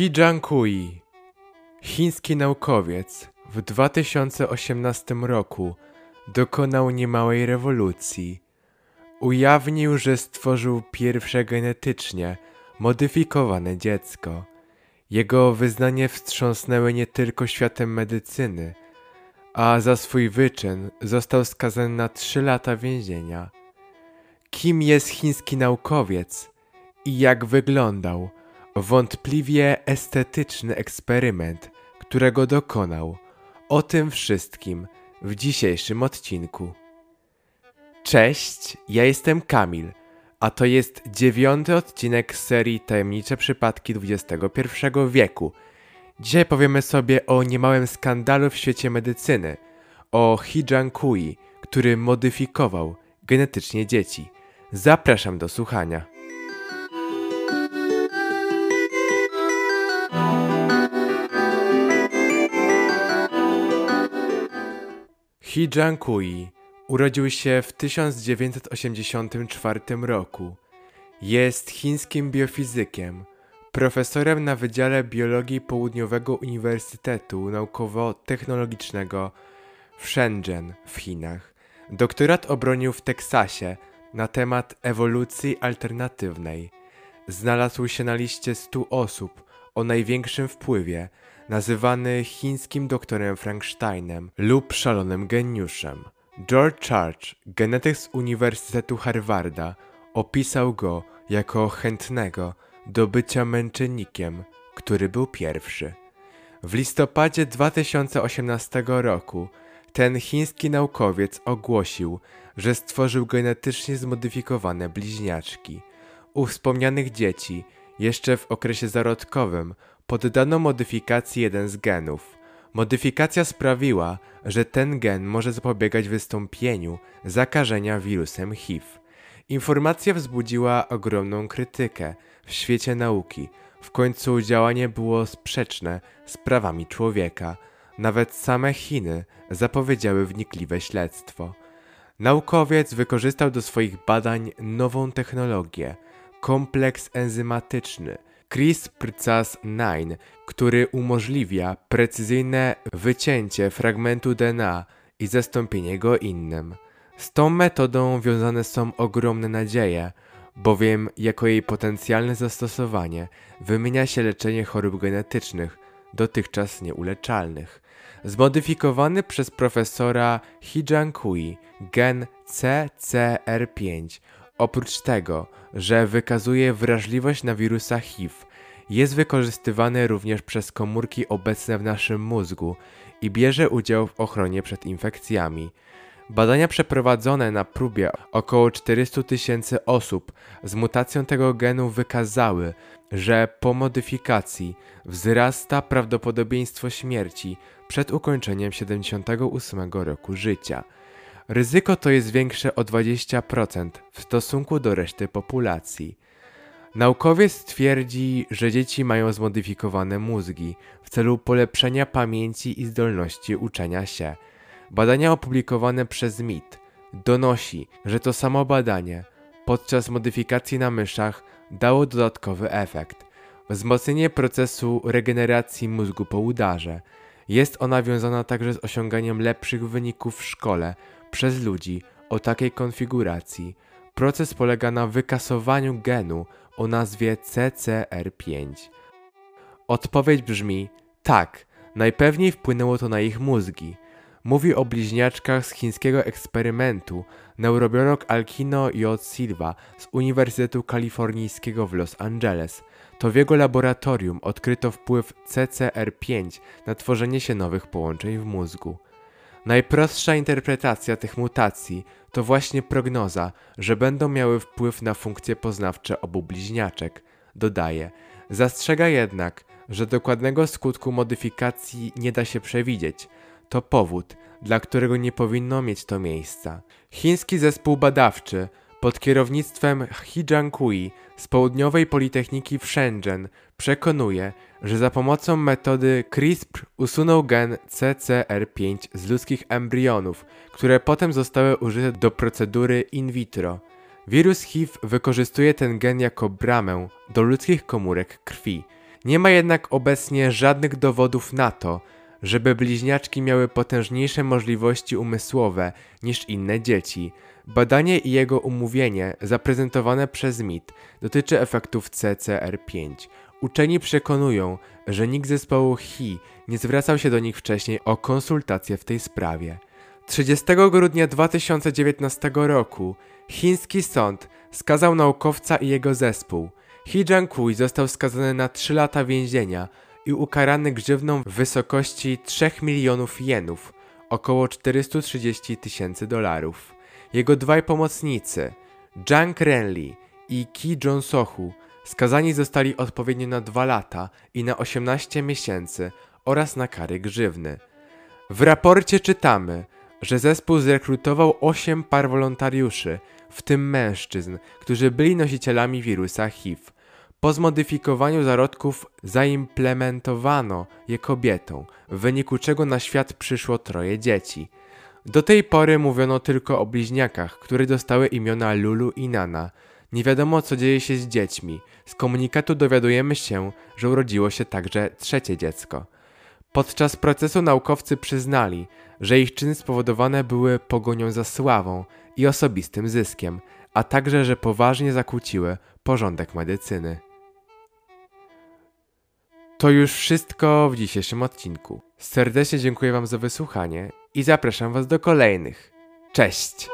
He Jiankui, chiński naukowiec, w 2018 roku dokonał niemałej rewolucji. Ujawnił, że stworzył pierwsze genetycznie modyfikowane dziecko. Jego wyznanie wstrząsnęły nie tylko światem medycyny, a za swój wyczyn został skazany na 3 lata więzienia. Kim jest chiński naukowiec i jak wyglądał? Wątpliwie estetyczny eksperyment, którego dokonał. O tym wszystkim w dzisiejszym odcinku. Cześć, ja jestem Kamil, a to jest dziewiąty odcinek serii Tajemnicze Przypadki XXI wieku. Dzisiaj powiemy sobie o niemałym skandalu w świecie medycyny, o Hijankui, który modyfikował genetycznie dzieci. Zapraszam do słuchania. He Jiankui urodził się w 1984 roku. Jest chińskim biofizykiem, profesorem na Wydziale Biologii Południowego Uniwersytetu Naukowo-Technologicznego w Shenzhen w Chinach. Doktorat obronił w Teksasie na temat ewolucji alternatywnej. Znalazł się na liście 100 osób o największym wpływie nazywany chińskim doktorem Frankensteinem lub szalonym geniuszem. George Church, genetyk z Uniwersytetu Harvarda, opisał go jako chętnego do bycia męczennikiem, który był pierwszy. W listopadzie 2018 roku ten chiński naukowiec ogłosił, że stworzył genetycznie zmodyfikowane bliźniaczki. U wspomnianych dzieci, jeszcze w okresie zarodkowym, poddano modyfikacji jeden z genów. Modyfikacja sprawiła, że ten gen może zapobiegać wystąpieniu zakażenia wirusem HIV. Informacja wzbudziła ogromną krytykę w świecie nauki. W końcu działanie było sprzeczne z prawami człowieka. Nawet same Chiny zapowiedziały wnikliwe śledztwo. Naukowiec wykorzystał do swoich badań nową technologię kompleks enzymatyczny – CRISPR-Cas9, który umożliwia precyzyjne wycięcie fragmentu DNA i zastąpienie go innym. Z tą metodą wiązane są ogromne nadzieje, bowiem jako jej potencjalne zastosowanie wymienia się leczenie chorób genetycznych, dotychczas nieuleczalnych. Zmodyfikowany przez profesora Hijankui gen CCR5 Oprócz tego, że wykazuje wrażliwość na wirusa HIV, jest wykorzystywany również przez komórki obecne w naszym mózgu i bierze udział w ochronie przed infekcjami. Badania przeprowadzone na próbie około 400 tysięcy osób z mutacją tego genu wykazały, że po modyfikacji wzrasta prawdopodobieństwo śmierci przed ukończeniem 78 roku życia. Ryzyko to jest większe o 20% w stosunku do reszty populacji. Naukowiec twierdzi, że dzieci mają zmodyfikowane mózgi w celu polepszenia pamięci i zdolności uczenia się. Badania opublikowane przez MIT donosi, że to samo badanie podczas modyfikacji na myszach dało dodatkowy efekt wzmocnienie procesu regeneracji mózgu po udarze. Jest ona wiązana także z osiąganiem lepszych wyników w szkole przez ludzi o takiej konfiguracji. Proces polega na wykasowaniu genu o nazwie CCR5. Odpowiedź brzmi tak, najpewniej wpłynęło to na ich mózgi. Mówi o bliźniaczkach z chińskiego eksperymentu neurobiolog Alkino J. Silva z Uniwersytetu Kalifornijskiego w Los Angeles. To w jego laboratorium odkryto wpływ CCR5 na tworzenie się nowych połączeń w mózgu. Najprostsza interpretacja tych mutacji to właśnie prognoza, że będą miały wpływ na funkcje poznawcze obu bliźniaczek. Dodaje, zastrzega jednak, że dokładnego skutku modyfikacji nie da się przewidzieć. To powód, dla którego nie powinno mieć to miejsca. Chiński zespół badawczy pod kierownictwem He Jiankui z Południowej Politechniki w Shenzhen przekonuje, że za pomocą metody CRISPR usunął gen CCR5 z ludzkich embrionów, które potem zostały użyte do procedury in vitro. Wirus HIV wykorzystuje ten gen jako bramę do ludzkich komórek krwi. Nie ma jednak obecnie żadnych dowodów na to, żeby bliźniaczki miały potężniejsze możliwości umysłowe niż inne dzieci. Badanie i jego umówienie zaprezentowane przez MIT dotyczy efektów CCR5. Uczeni przekonują, że nikt zespołu HI nie zwracał się do nich wcześniej o konsultacje w tej sprawie. 30 grudnia 2019 roku chiński sąd skazał naukowca i jego zespół. He Jiankui został skazany na 3 lata więzienia i ukarany grzywną w wysokości 3 milionów jenów, około 430 tysięcy dolarów. Jego dwaj pomocnicy, Zhang Renli i Ki Jong-sohu, skazani zostali odpowiednio na 2 lata i na 18 miesięcy oraz na kary grzywny. W raporcie czytamy, że zespół zrekrutował 8 par wolontariuszy, w tym mężczyzn, którzy byli nosicielami wirusa HIV. Po zmodyfikowaniu zarodków zaimplementowano je kobietom, w wyniku czego na świat przyszło troje dzieci. Do tej pory mówiono tylko o bliźniakach, które dostały imiona Lulu i Nana. Nie wiadomo co dzieje się z dziećmi. Z komunikatu dowiadujemy się, że urodziło się także trzecie dziecko. Podczas procesu naukowcy przyznali, że ich czyny spowodowane były pogonią za sławą i osobistym zyskiem, a także, że poważnie zakłóciły porządek medycyny. To już wszystko w dzisiejszym odcinku. Serdecznie dziękuję Wam za wysłuchanie i zapraszam Was do kolejnych. Cześć!